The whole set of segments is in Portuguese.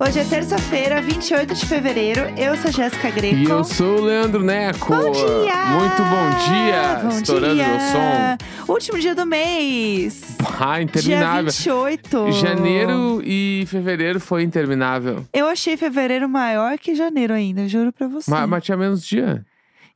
Hoje é terça-feira, 28 de fevereiro. Eu sou a Jéssica Greco. E eu sou o Leandro Neco. Bom dia! Muito bom dia! Bom Estourando dia! meu som. Último dia do mês. Ah, interminável. Dia 28. Janeiro e fevereiro foi interminável. Eu achei fevereiro maior que janeiro ainda, juro pra você. Mas, mas tinha menos dia.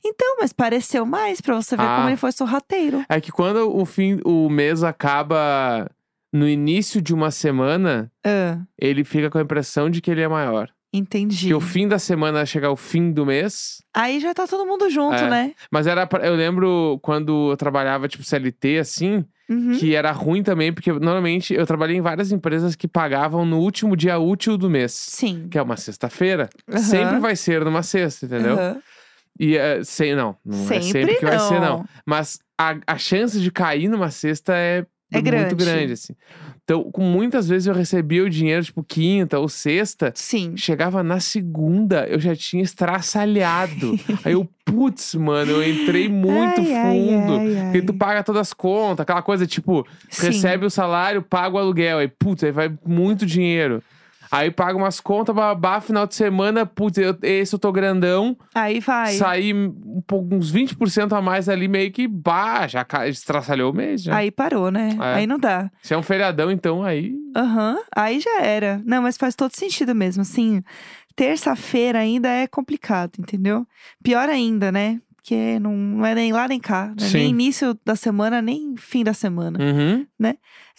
Então, mas pareceu mais pra você ver Ah. como ele foi sorrateiro. É que quando o fim, o mês acaba no início de uma semana, Ah, ele fica com a impressão de que ele é maior. entendi. Que o fim da semana chega ao fim do mês. Aí já tá todo mundo junto, É. né? Mas era. pra- Eu lembro quando eu trabalhava, tipo, CLT, assim, Uhum. que era ruim também, porque normalmente eu trabalhei em várias empresas que pagavam no último dia útil do mês. Sim. Que é uma sexta-feira. Aham. Sempre vai ser numa sexta, entendeu? Aham. E é, sem, não, não é Sempre que vai ser, não. Mas a, a chance de cair numa cesta é, É muito grande. grande, assim. Então, muitas vezes eu recebia o dinheiro, tipo, quinta ou sexta. Sim. Chegava na segunda, eu já tinha estraçalhado. Aí eu, putz, mano, eu entrei muito Ai, ai, fundo. ai, ai. Porque tu paga todas as contas, aquela coisa, tipo, Sim. recebe o salário, paga o aluguel. Aí, putz, aí vai muito dinheiro. Aí paga umas contas, babá, final de semana, putz, eu, esse eu tô grandão. Aí vai. Saí um uns 20% a mais ali, meio que, bah, já estraçalhou o mês, já. Aí parou, né? É. Aí não dá. Se é um feriadão, então, aí... Aham, aí já era. Não, mas faz todo sentido mesmo. Assim, terça-feira ainda é complicado, entendeu? Pior ainda, né? Porque não, não é nem lá nem cá. É Sim. nem início da semana, nem fim da semana. Uhum.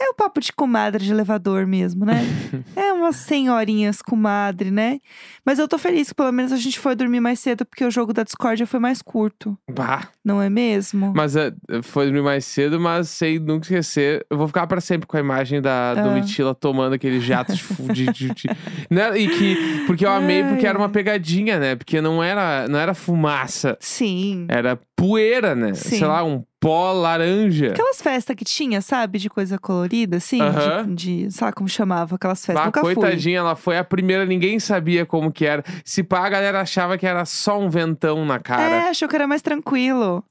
É o papo de comadre de elevador mesmo, né? é umas senhorinhas comadre, né? Mas eu tô feliz que pelo menos a gente foi dormir mais cedo, porque o jogo da discórdia foi mais curto. Bah. Não é mesmo? Mas é, foi dormir mais cedo, mas sei nunca esquecer. Eu vou ficar pra sempre com a imagem da Ah. Domitila tomando aquele jato de, de, de, de- Né? E que. Porque eu amei, porque era uma pegadinha, né? Porque não era, não era fumaça, Sim. era poeira, né? Sim. Sei lá, um pó laranja. Aquelas festas que tinha, sabe? De coisa colorida, assim. De, de- Sabe como chamava aquelas festas? Ah, Nunca fui. coitadinha, ela foi a primeira, ninguém sabia como que era. Se pá, a galera achava que era só um ventão na cara. É, achou que era mais tranquilo.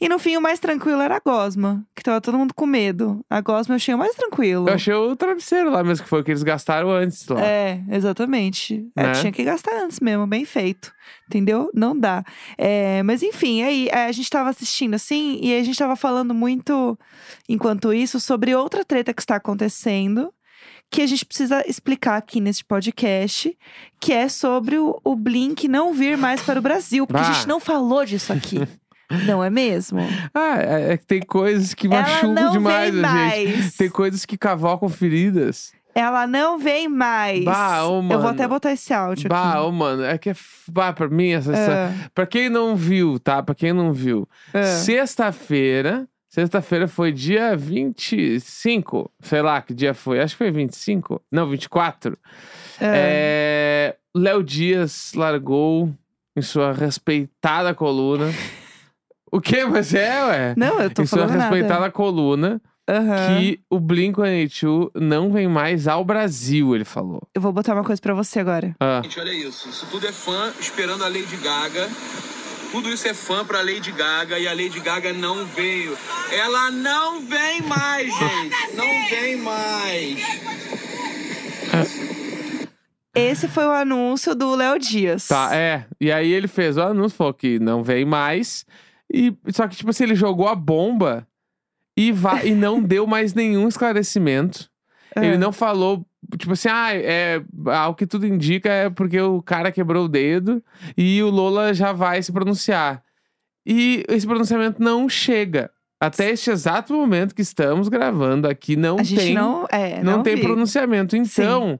E no fim, o mais tranquilo era a gosma. Que tava todo mundo com medo. A gosma eu achei o mais tranquilo. Eu achei o travesseiro lá mesmo, que foi o que eles gastaram antes lá. É, exatamente. É, Né? tinha que gastar antes mesmo, bem feito. Entendeu? Não dá. É, mas enfim, aí é, a gente tava assistindo assim, e a gente tava falando muito, enquanto isso, sobre outra treta que está acontecendo. Que a gente precisa explicar aqui nesse podcast, que é sobre o, o Blink não vir mais para o Brasil. Porque a gente não falou disso aqui. não é mesmo? Ah, é, é que tem coisas que Ela machucam não demais vem a gente. mais. Tem coisas que cavocam feridas. Ela não vem mais. Bah, ô, Eu mano. vou até botar esse áudio Bah, aqui. ô, mano, é que é. f- Bah, pra mim, essa. essa... Ah, Pra quem não viu, tá? Pra quem não viu. ah. Sexta-feira. Sexta-feira foi dia 25. Sei lá que dia foi. Acho que foi 25. Não, 24. Ah. É, Léo Dias largou em sua respeitada coluna. O quê? Mas é, ué. Não, eu tô sua falando nada. respeitada coluna. Aham. que o Blink-182 não vem mais ao Brasil, ele falou. Eu vou botar uma coisa pra você agora. Ah, Gente, olha isso. Isso tudo é fã esperando a Lady Gaga. Tudo isso é fã pra Lady Gaga e a Lady Gaga não veio. Ela não vem mais, gente. Não vem mais. Esse foi o anúncio do Léo Dias. tá, é. E aí ele fez o anúncio, falou que não vem mais. E, só que, tipo assim, ele jogou a bomba e, va e não deu mais nenhum esclarecimento. Ah. Ele não falou, tipo assim, ah, é, ao que tudo indica é porque o cara quebrou o dedo e o Lola já vai se pronunciar. E esse pronunciamento não chega. Até este exato momento que estamos gravando aqui, não A gente tem. não. É, não, não, tem vi. pronunciamento. Então,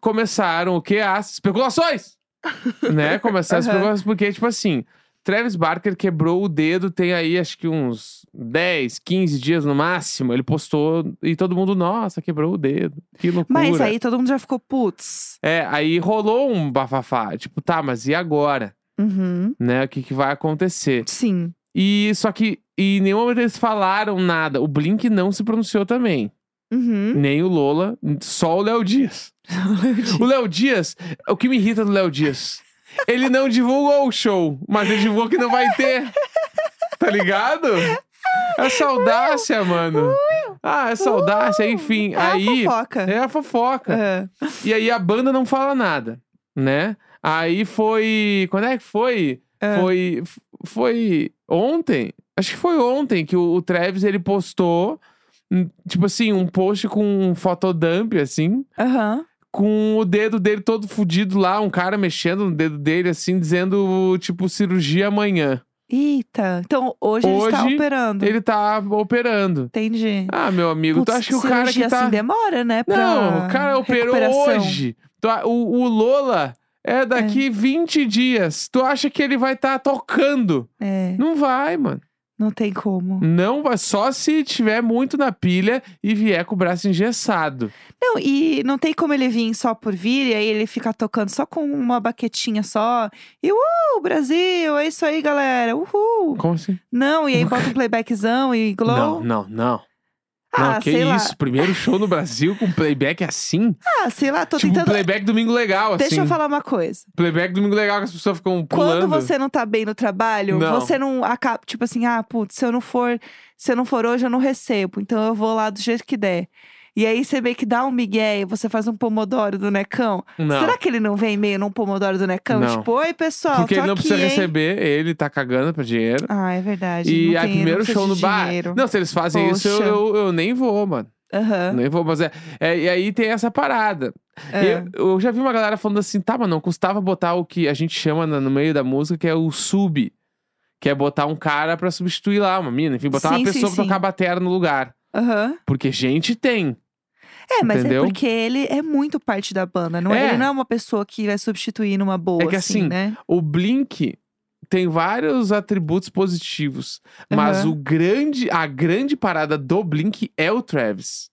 começaram o que? As especulações! né? Começaram as Aham. especulações, porque, tipo assim, Travis Barker quebrou o dedo, tem aí acho que uns 10, 15 dias no máximo. Ele postou e todo mundo, nossa, quebrou o dedo. Que loucura. Mas aí todo mundo já ficou, putz. É, aí rolou um bafafá. Tipo, tá, mas e agora? Uhum. Né? O que, que vai acontecer? Sim. E só que em nenhum momento eles falaram nada. O Blink não se pronunciou também. Uhum. Nem o Lola, só o Léo Dias. O Léo Dias, o que me irrita do Léo Dias, ele não divulgou o show, mas ele divulgou que não vai ter. Tá ligado? Essa audácia, mano. Ah, essa audácia, enfim. É a aí. fofoca. É a fofoca. É. E aí a banda não fala nada, né? Aí foi. Quando é que foi? É. Foi. Foi ontem? Acho que foi ontem que o, o Travis ele postou. hum, Tipo assim, um post com um fotodump, assim, Aham. Com o dedo dele todo fudido lá, um cara mexendo no dedo dele, assim, dizendo, tipo, cirurgia amanhã. Eita. Então, hoje, ele está Hoje, operando. Ele tá operando. Entendi. Ah, meu amigo, tu Putz, acha que o cara que tá. assim demora, né? Pra Não, o cara operou hoje. Tu O, o Lola é daqui 20 dias. Tu acha que ele vai estar tocando? É, Não vai, mano. Não tem como. Não vai. Só se tiver muito na pilha e vier com o braço engessado. Não, e não tem como ele vir só por vir, e aí ele fica tocando só com uma baquetinha só. E uhul, Brasil, é isso aí, galera. Uhul. Como assim? Não, e aí bota um playbackzão e glow. Não, não, não. Ah, não, que sei lá. isso? Primeiro show no Brasil com playback assim? Ah, sei lá, tô tipo, tentando. playback domingo legal, assim. Deixa eu falar uma coisa. Playback domingo legal que as pessoas ficam pulando. Quando você não tá bem no trabalho, Não. você não acaba, tipo assim, ah, putz, se eu não for, se eu não for hoje, eu não recebo. Então eu vou lá do jeito que der. E aí você meio que dá um migué e você faz um pomodoro do necão. Não. Será que ele não vem meio num pomodoro do necão? Não. Tipo, oi, pessoal, Porque ele não aqui, precisa hein? receber, ele tá cagando pra dinheiro. Ah, é verdade. E não aí, tem, primeiro show no bar. dinheiro. Não, se eles fazem isso, eu, Poxa. eu, eu nem vou, mano. Aham. Nem vou, mas é, é. E aí tem essa parada. É. Eu, eu já vi uma galera falando assim, tá, mas não custava botar o que a gente chama no meio da música, que é o sub. Que é botar um cara pra substituir lá, uma mina, enfim, botar Sim, uma sim, pessoa pra sim. tocar batera no lugar. Aham. Porque gente tem. É, mas Entendeu? é porque ele é muito parte da banda. Não é. É. Ele não é uma pessoa que vai substituir numa boa, É que assim, assim, né? O Blink tem vários atributos positivos, mas Aham. o grande, a grande parada do Blink é o Travis.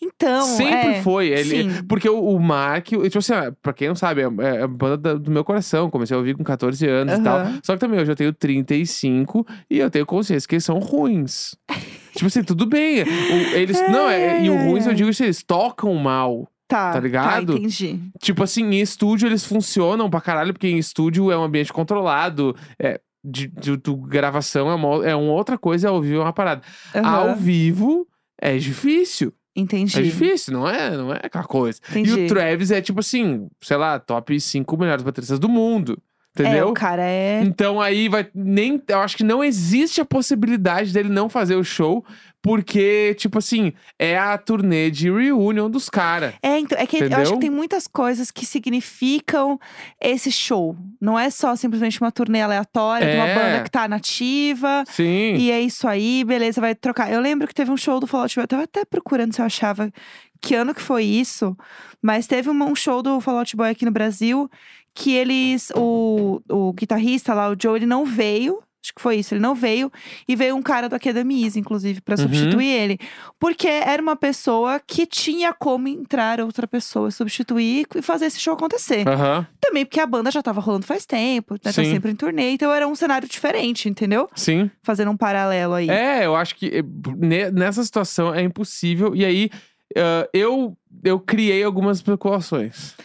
Então, Sempre é, foi. Ele, sim. Porque o, o Mark, tipo assim, pra quem não sabe, é, é a banda da- do meu coração. Comecei a ouvir com 14 anos e tal. Só que também hoje eu tenho 35 e eu tenho consciência que eles são ruins. tipo assim, tudo bem. O- eles, não, é, e o ruins eu digo isso, eles tocam mal. Tá, tá ligado? entendi. Tipo assim, em estúdio eles funcionam pra caralho, porque em estúdio é um ambiente controlado. É, de, de- de gravação é uma, é uma outra coisa, ao vivo é uma parada. Aham, Ao vivo é difícil. Entendi. É difícil, não é, não é aquela coisa. E Entendi. o Travis é tipo assim, sei lá, top 5 melhores bateristas do mundo. É, Entendeu? o cara é. Então aí vai nem, eu acho que não existe a possibilidade dele não fazer o show, porque tipo assim, é a turnê de reunion dos caras. É, então, é que eu acho Entendeu? que tem muitas coisas que significam esse show. Não é só simplesmente uma turnê aleatória de uma É. banda que tá nativa. Sim. E é isso aí, beleza, vai trocar. Eu lembro que teve um show do Fallout Boy, eu tava até procurando se eu achava que ano que foi isso, mas teve um show do Fallout Boy aqui no Brasil que eles, o, o guitarrista lá, o Joe, ele não veio. Acho que foi isso, ele não veio. E veio um cara do Academias, inclusive, pra Uhum. substituir ele. Porque era uma pessoa que tinha como entrar outra pessoa, substituir e fazer esse show acontecer. Aham. Também porque a banda já tava rolando faz tempo, né? Tá sempre em turnê. Então era um cenário diferente, entendeu? Sim. Fazendo um paralelo aí. É, eu acho que eh, ne- nessa situação é impossível. E aí, ah, eu, eu criei algumas especulações.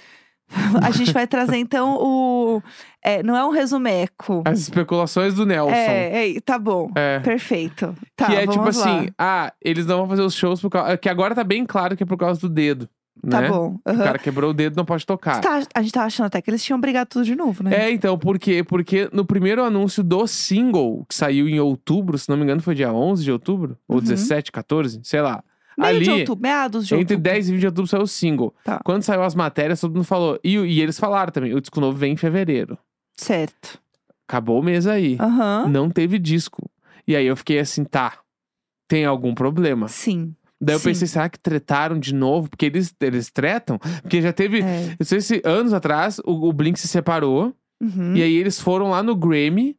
A gente vai trazer então o. é, não é um resumeco. As especulações do Nelson. É, é, tá bom. É. Perfeito. Tá, que é tipo vamos lá. assim, ah, eles não vão fazer os shows por causa. Que agora tá bem claro que é por causa do dedo. Tá né? bom. O aham. cara quebrou o dedo, não pode tocar. Tá, a gente tava achando até que eles tinham brigado tudo de novo, né? É, então, por quê? Porque no primeiro anúncio do single, que saiu em outubro, se não me engano foi dia 11 de outubro, ou Uhum. 17, 14, sei lá. Meio ali, de outubro, meados de entre outubro. 10 e 20 de outubro saiu o single. Tá. Quando saiu as matérias, todo mundo falou. E, e eles falaram também, o disco novo vem em fevereiro. Certo. Acabou o mês aí. Aham. Não teve disco. E aí eu fiquei assim, tá, tem algum problema. Sim. Daí eu Sim. pensei, será que tretaram de novo? Porque eles, eles tretam? Porque já teve, É. não sei se anos atrás, o, o Blink se separou. Uhum. E aí eles foram lá no Grammy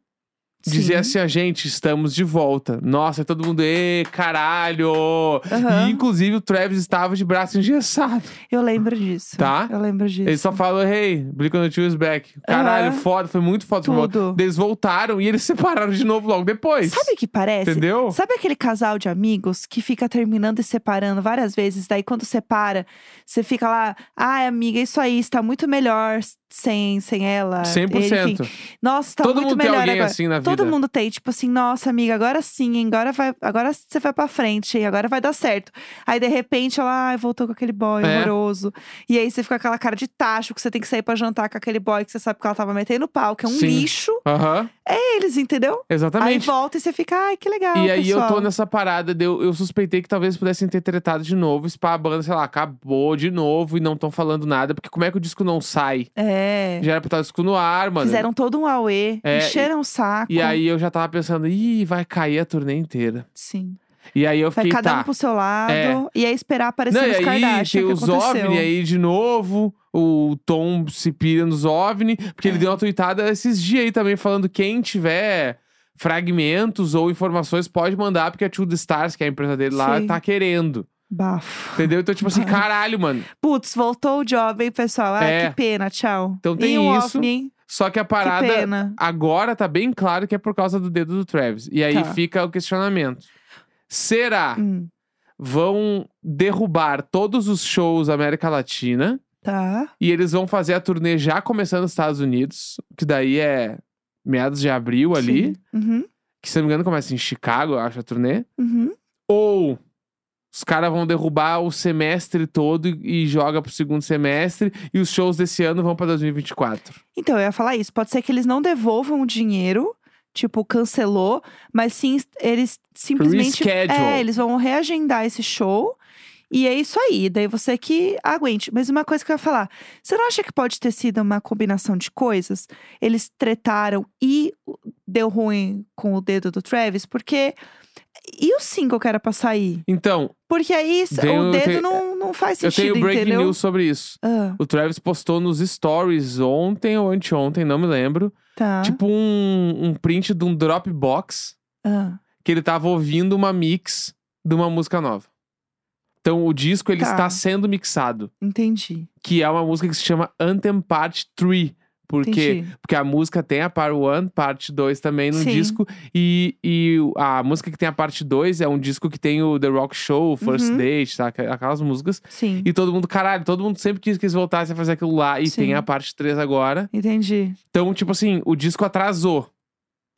dizer Sim. assim, a gente, estamos de volta. Nossa, todo mundo, ê, caralho! Aham. E inclusive o Travis estava de braço engessado. Eu lembro disso. Tá? Eu lembro disso. Ele só falou, hey, Blink on the Two is back. Caralho, Aham. foda, foi muito foda. Tudo. Eles voltaram e eles separaram de novo logo depois. Sabe o que parece? Entendeu? Sabe aquele casal de amigos que fica terminando e separando várias vezes? Daí quando separa, você fica lá, ai amiga, isso aí está muito melhor sem, sem ela. 100%. Enfim, nossa, tá Todo muito mundo tem melhor alguém agora. assim na vida. todo mundo tem, tipo assim, nossa, amiga, agora sim, hein? Agora, vai, agora você vai pra frente, hein? agora vai dar certo. Aí, de repente, ela ai, voltou com aquele boy É. horroroso. E aí você fica com aquela cara de tacho, que você tem que sair pra jantar com aquele boy que você sabe que ela tava metendo pau, que é um Sim. lixo. Aham, Eles, entendeu? Aí exatamente. volta e você fica, ai, que legal. E aí eu pessoal. tô nessa parada, de eu, eu suspeitei que talvez pudessem ter tretado de novo, se pá, a banda, sei lá, acabou de novo e não estão falando nada, porque como é que o disco não sai? É. Já era pra estar o disco no ar, mano. Fizeram todo um auê, É, encheram o saco. E aí eu já tava pensando, ih, vai cair a turnê inteira. Sim. E aí eu Vai fiquei, cada tá. um pro seu lado. É. E aí esperar aparecer Não, e os aí Kardashian, tem que os aconteceu. OVNI aí de novo. O Tom se pira nos OVNI. Porque ele É. deu uma tweetada esses dias aí também, falando quem tiver fragmentos ou informações pode mandar, porque a Two The Stars, que é a empresa dele lá, Sim. tá querendo. Bafo. Entendeu? Então, tipo assim, caralho, mano. Putz, voltou o job, hein, pessoal? Ah, É. que pena, tchau. Então tem e o isso. OVNI, hein? Só que a parada pena. agora tá bem claro que é por causa do dedo do Travis. E aí Tá. fica o questionamento. Será Hum, vão derrubar todos os shows da América Latina tá. e eles vão fazer a turnê já começando nos Estados Unidos, que daí é meados de abril ali, Sim. Uhum, que se não me engano começa em Chicago, eu acho, a turnê. uhum. Ou os caras vão derrubar o semestre todo e, e joga pro segundo semestre e os shows desse ano vão pra 2024. Então, eu ia falar isso. Pode ser que eles não devolvam o dinheiro, tipo, cancelou, mas sim, eles simplesmente. Reschedule. É, eles vão reagendar esse show. E é isso aí, daí você que aguente. Mas uma coisa que eu ia falar: você não acha que pode ter sido uma combinação de coisas? Eles tretaram e deu ruim com o dedo do Travis? Porque. E o single que era pra sair? Então, Porque aí s- Tenho- o dedo tenho- não, não faz eu sentido, tenho breaking entendeu? news sobre isso. Ah, O Travis postou nos stories ontem ou anteontem, não me lembro. tá. Tipo um, um print de um Dropbox Ah, que ele tava ouvindo uma mix de uma música nova. Então o disco ele Tá. está sendo mixado, entendi. que é uma música que se chama Anthem Part 3. Porque, Entendi. porque a música tem a Part 1, Parte 2 também no Sim. disco. E, e a música que tem a Parte 2 é um disco que tem o The Rock Show, First Uhum. Date, tá? Aquelas músicas. Sim. E todo mundo, caralho, todo mundo sempre quis que eles voltassem a fazer aquilo lá. E Sim. tem a parte 3 agora. Entendi. Então, tipo assim, o disco atrasou,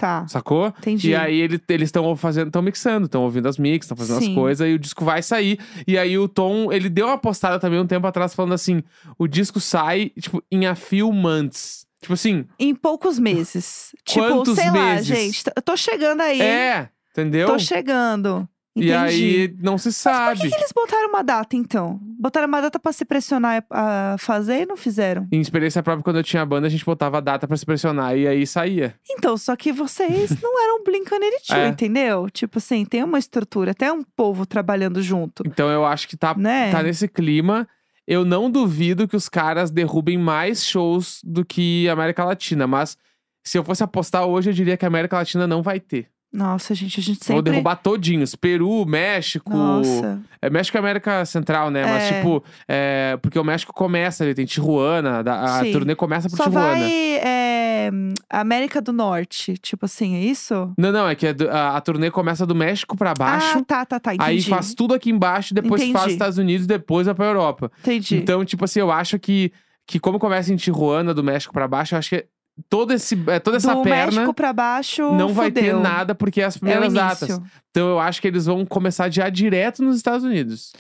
Tá. sacou? Entendi. E aí ele- eles estão fazendo, estão mixando, estão ouvindo as mix, estão fazendo Sim. as coisas e o disco vai sair. E aí o Tom, ele deu uma postada também um tempo atrás falando assim: o disco sai, tipo, em a few months. Tipo assim, Em poucos meses. tipo, Quantos sei lá, meses? gente. t- Eu tô chegando aí. é, entendeu? Tô chegando. Entendi. E aí não se Por sabe. que, que eles botaram uma data, então? Botaram uma data pra se pressionar a fazer e não fizeram. Em experiência própria, quando eu tinha banda, a gente botava a data pra se pressionar e aí saía. Então, só que vocês não eram Blink-182, É. entendeu? Tipo assim, tem uma estrutura, até um povo trabalhando junto, Então eu acho que tá, né? tá nesse clima. Eu não duvido que os caras derrubem mais shows do que a América Latina, mas se eu fosse apostar hoje, eu diria que a América Latina não vai ter. Nossa, gente, a gente Vão sempre... derrubar todinhos. Peru, México. Nossa. É, México é América Central, né? Mas, É. tipo, é, porque o México começa ali, tem Tijuana, a turnê começa por Só Tijuana. vai é, América do Norte, tipo assim, é isso? Não, não, é que a, a- turnê começa do México pra baixo. Ah, tá, tá, tá, entendi. Aí faz tudo aqui embaixo, depois faz Entendi. os Estados Unidos, depois vai pra Europa. Entendi. Então, tipo assim, eu acho que, que como começa em Tijuana, do México pra baixo, eu acho que todo esse, é, toda essa do perna México pra baixo, não vai ter fudeu. nada, porque é as É primeiras início. datas. Então eu acho que eles vão começar já direto nos Estados Unidos.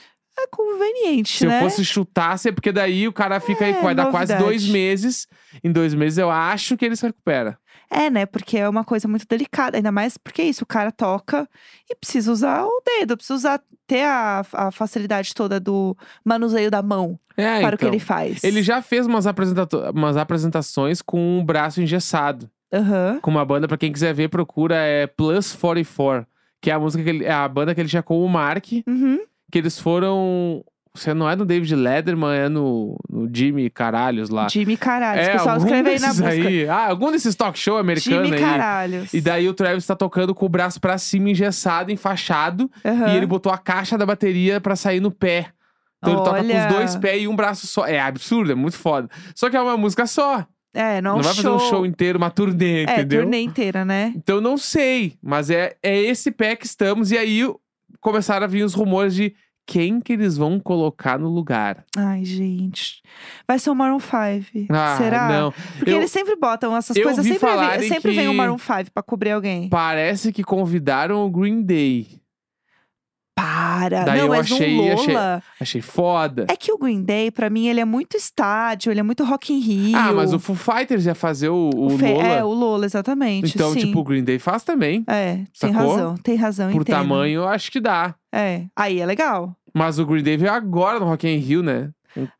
É conveniente, Se né? eu fosse chutar, se- porque daí o cara fica aí, É, vai dar quase novidade. dois meses. Em dois meses eu acho que ele se recupera. É, né? Porque é uma coisa muito delicada. Ainda mais porque é isso, o cara toca e precisa usar o dedo, precisa usar, ter a, a facilidade toda do manuseio da mão É, para o que então. ele faz. Ele já fez umas, umas apresentações com o braço engessado. Aham. Com uma banda, pra quem quiser ver, procura é Plus 44. Que é a música que ele, é a banda que ele tinha com o Mark. Uhum. Que eles foram. Você não é no David Letterman, é no, no Jimmy Caralhos lá. Jimmy Caralhos. é, o pessoal escreve aí na busca. aí. Ah, algum desses talk show americano Jimmy aí. Caralhos. E daí o Travis tá tocando com o braço pra cima, engessado, enfaixado. Aham. E ele botou a caixa da bateria pra sair no pé. Então ele toca com Olha. os dois pés e um braço só. É absurdo, é muito foda. Só que é uma música só. É, não, Não, é um vai fazer show. um show inteiro, uma turnê, É, entendeu? turnê inteira, né? Então eu não sei. Mas é, é esse pé que estamos. E aí começaram a vir os rumores de quem que eles vão colocar no lugar. Ai, gente. Vai ser o Maroon 5. Ah, Será? não. Porque Eu- eles sempre botam essas eu coisas. vi Sempre, sempre vem o Maroon 5 pra cobrir alguém. Parece que convidaram o Green Day. Para! Daí não, eu achei- um achei- Lola. Achei foda. É que o Green Day, pra mim, ele é muito estádio, ele é muito Rock in Rio. ah, mas o Foo Fighters ia fazer o, o, O Fe- Lola. É, o Lola, exatamente. então, sim. tipo, o Green Day faz também. É, tem Sacou? razão, tem razão, Por entendo. tamanho, eu acho que dá. É, aí é legal. Mas o Green Day veio agora no Rock in Rio, né?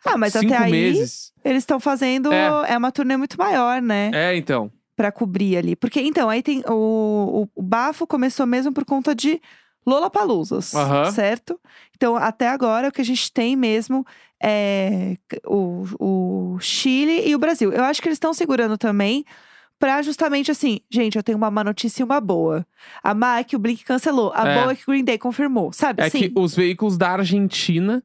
Ah, mas até aí- meses. Eles estão fazendo. É. É. uma turnê muito maior, né? É, então. Pra cobrir ali. Porque, então, aí tem. O, o, o bafo começou mesmo por conta de Lollapaloozas, Aham. certo? Então, até agora, o que a gente tem mesmo é o, o Chile e o Brasil. Eu acho que eles estão segurando também. Pra justamente assim, gente, eu tenho uma má notícia e uma boa. A má é que o Blink cancelou. A É. boa é que o Green Day confirmou, sabe? É assim? que os veículos da Argentina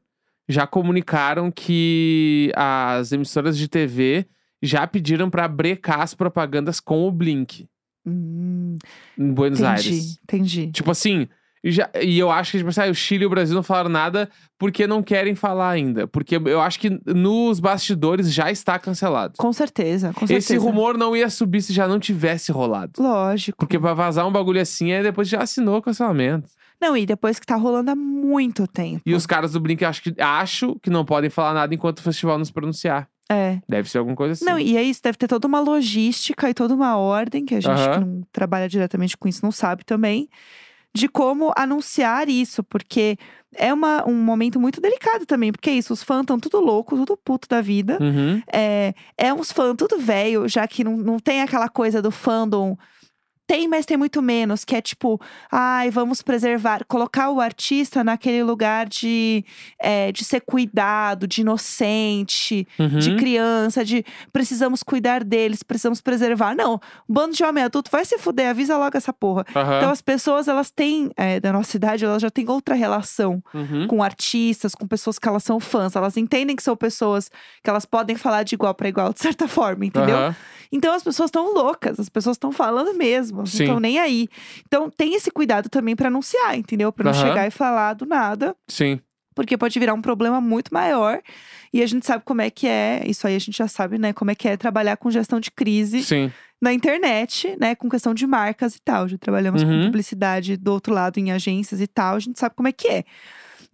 já comunicaram que as emissoras de TV já pediram pra brecar as propagandas com o Blink Hum, em Buenos entendi, Aires. entendi. Tipo assim, e já, e eu acho que tipo assim, ah, o Chile e o Brasil não falaram nada porque não querem falar ainda. Porque eu acho que nos bastidores já está cancelado. Com certeza, com certeza. Esse rumor não ia subir se já não tivesse rolado. Lógico. Porque pra vazar um bagulho assim, aí depois já assinou o cancelamento. Não, e depois que tá rolando há muito tempo. E os caras do Blink acho que, acho que não podem falar nada enquanto o festival não se pronunciar. É. Deve ser alguma coisa assim. Não, e é isso, deve ter toda uma logística e toda uma ordem, que a gente Aham. que não trabalha diretamente com isso não sabe também, de como anunciar isso, porque é uma, um momento muito delicado também, porque é isso, os fãs estão tudo louco, tudo puto da vida. Uhum. É, é uns fãs tudo velho, já que não, não tem aquela coisa do fandom. Tem, mas tem muito menos, que é tipo, ai, vamos preservar, colocar o artista naquele lugar de, é, de ser cuidado, de inocente, Uhum. de criança, de precisamos cuidar deles, precisamos preservar. Não, bando de homem adulto vai se fuder, avisa logo essa porra. Aham. Então as pessoas, elas têm, é, da nossa idade, elas já têm outra relação Uhum. com artistas, com pessoas que elas são fãs. Elas entendem que são pessoas que elas podem falar de igual para igual, de certa forma, entendeu? Então as pessoas estão loucas, as pessoas estão falando mesmo, não Sim. estão nem aí. Então tem esse cuidado também para anunciar, entendeu? Para não Aham. chegar e falar do nada, Sim. porque pode virar um problema muito maior. E a gente sabe como é que é, isso aí a gente já sabe, né? Como é que é trabalhar com gestão de crise Sim. na internet, né? Com questão de marcas e tal. Já trabalhamos Uhum. com publicidade do outro lado em agências e tal, a gente sabe como é que é.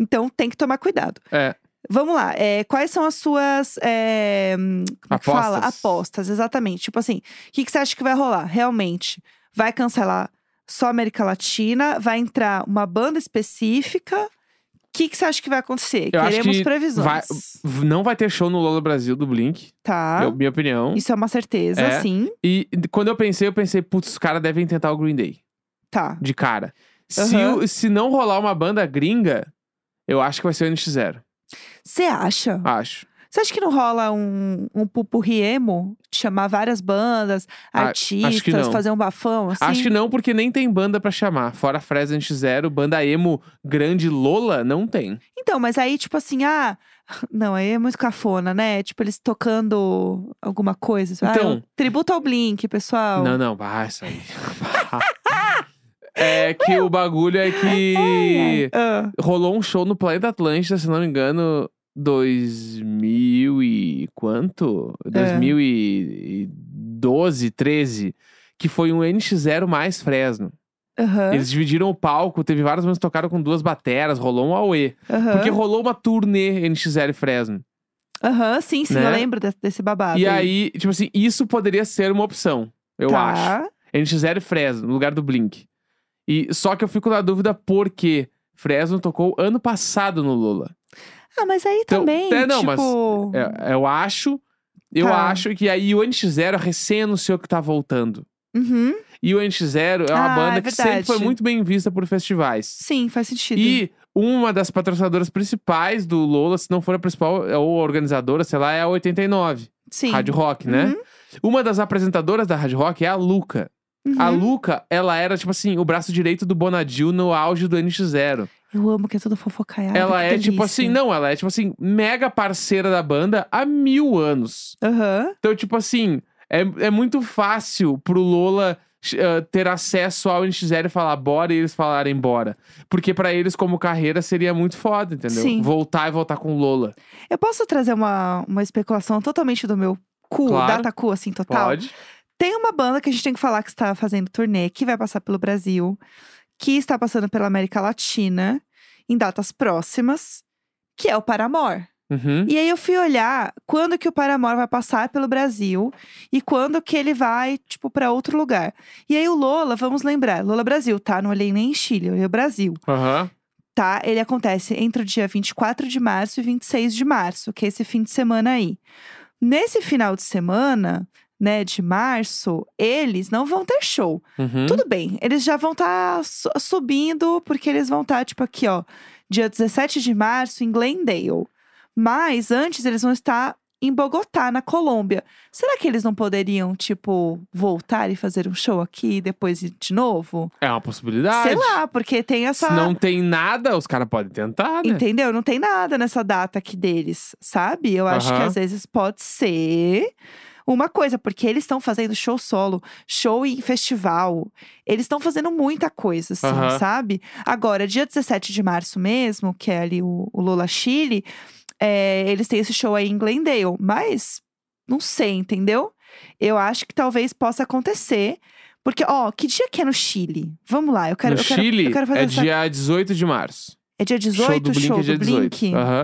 Então tem que tomar cuidado. É. Vamos lá, é, quais são as suas. é, como é que fala? Apostas. Apostas, exatamente. Tipo assim, o que, que você acha que vai rolar? Realmente, vai cancelar só América Latina? Vai entrar uma banda específica? O que, que você acha que vai acontecer? Eu Queremos que previsões. vai- Não vai ter show no Lola Brasil do Blink. Tá. é minha opinião. Isso é uma certeza, É. sim. E quando eu pensei, eu pensei, putz, os caras devem tentar o Green Day. Tá. De cara. Se, Aham. o- se não rolar uma banda gringa, eu acho que vai ser o NX0. Você acha? Acho. Você acha que não rola um, um pupurri emo? De chamar várias bandas, Ah, artistas, fazer um bafão, assim? Acho que não, porque nem tem banda pra chamar. Fora Fresno NX0, banda emo grande Lola, não tem. Então, mas aí, tipo assim, ah. Não, aí é muito cafona, né? Tipo, eles tocando alguma coisa. Ah, Então- um tributo ao Blink, pessoal. Não, não, isso aí. é que o bagulho é que Ah, rolou um show no Planeta Atlântida, se não me engano, 2000 e quanto? É. 2012, 13, que foi um NX0 mais Fresno. aham, Eles dividiram o palco, teve várias bandas que tocaram com duas bateras, rolou um auê. aham. Porque rolou uma turnê NX0 e Fresno. Aham, sim, sim, né? eu lembro de- desse babado. E aí, tipo assim, isso poderia ser uma opção, eu tá. acho. NX0 e Fresno, no lugar do Blink. E só que eu fico na dúvida porque Fresno tocou ano passado no Lula. Ah, mas aí Então, também, é, não, mas tipo... É, eu acho, eu Tá. acho que aí o NX0 recém anunciou que tá voltando. Uhum, E o NX0 é uma Ah, banda é que sempre foi muito bem vista por festivais. sim, faz sentido. E uma das patrocinadoras principais do Lola, se não for a principal ou a organizadora, sei lá, é a 89, sim. Rádio Rock, né? Uhum, Uma das apresentadoras da Rádio Rock é a Luca. A uhum. Luca, ela era, tipo assim, o braço direito do Bonadil no auge do NX0. Eu amo que é tudo fofocaiado. ela é, tipo delícia. assim, não, ela é, tipo assim, mega parceira da banda há mil anos. Aham, Então, tipo assim, é, é muito fácil pro Lola ah, ter acesso ao NX0 e falar bora e eles falarem bora. Porque pra eles, como carreira, seria muito foda, entendeu? Sim. Voltar e voltar com Lola. Eu posso trazer uma, uma especulação totalmente do meu cu, Claro. data cu, assim, total? Pode. Tem uma banda que a gente tem que falar que está fazendo turnê, que vai passar pelo Brasil, que está passando pela América Latina, em datas próximas, que é o Paramore. Uhum. E aí eu fui olhar quando que o Paramore vai passar pelo Brasil e quando que ele vai, tipo, para outro lugar. E aí o Lola, vamos lembrar, Lola Brasil, tá? Não olhei nem em Chile, olhei o Brasil, Aham. tá? Ele acontece entre o dia 24 de março e 26 de março, que é esse fim de semana aí. Nesse final de semana, né, de março, eles não vão ter show. Uhum. Tudo bem, eles já vão estar subindo, porque eles vão estar, tipo, aqui, ó, dia 17 de março, em Glendale. Mas antes eles vão estar em Bogotá, na Colômbia. Será que eles não poderiam, tipo, voltar e fazer um show aqui e depois ir de novo? É uma possibilidade. Sei lá, porque tem essa. Se não tem nada, os caras podem tentar, né? Entendeu? Não tem nada nessa data aqui deles, sabe? Eu acho que Aham. às vezes pode ser uma coisa, porque eles estão fazendo show solo, show em festival. Eles estão fazendo muita coisa, assim, Aham. sabe? Agora, dia 17 de março mesmo, que é ali o, o Lola Chile, é, eles têm esse show aí em Glendale. Mas não sei, entendeu? Eu acho que talvez possa acontecer. Porque, ó, que dia que é no Chile? Vamos lá, eu quero. no eu quero, Chile, eu quero fazer é essa... dia 18 de março. É dia 18, show do Blink é dia 18. Blink? Aham.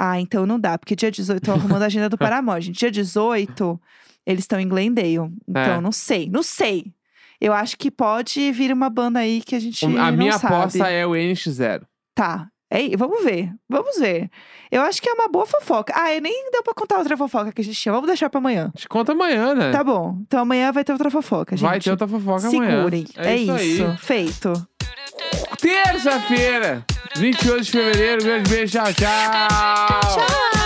Ah, então não dá, porque dia 18 tô arrumando a agenda do Paramore, gente. Dia 18, eles estão em Glendale. Então, É. não sei, não sei. Eu acho que pode vir uma banda aí que a gente A minha sabe. aposta é o NX0. Tá. É, vamos ver, vamos ver. Eu acho que é uma boa fofoca. Ah, e nem deu pra contar outra fofoca que a gente tinha. Vamos deixar pra amanhã. A gente conta amanhã, né? Tá bom. Então amanhã vai ter outra fofoca, gente. Vai ter outra fofoca amanhã. Segurem. É, isso. aí. Feito. Terça-feira, 28 de fevereiro. Grande beijo, tchau, tchau. Tchau!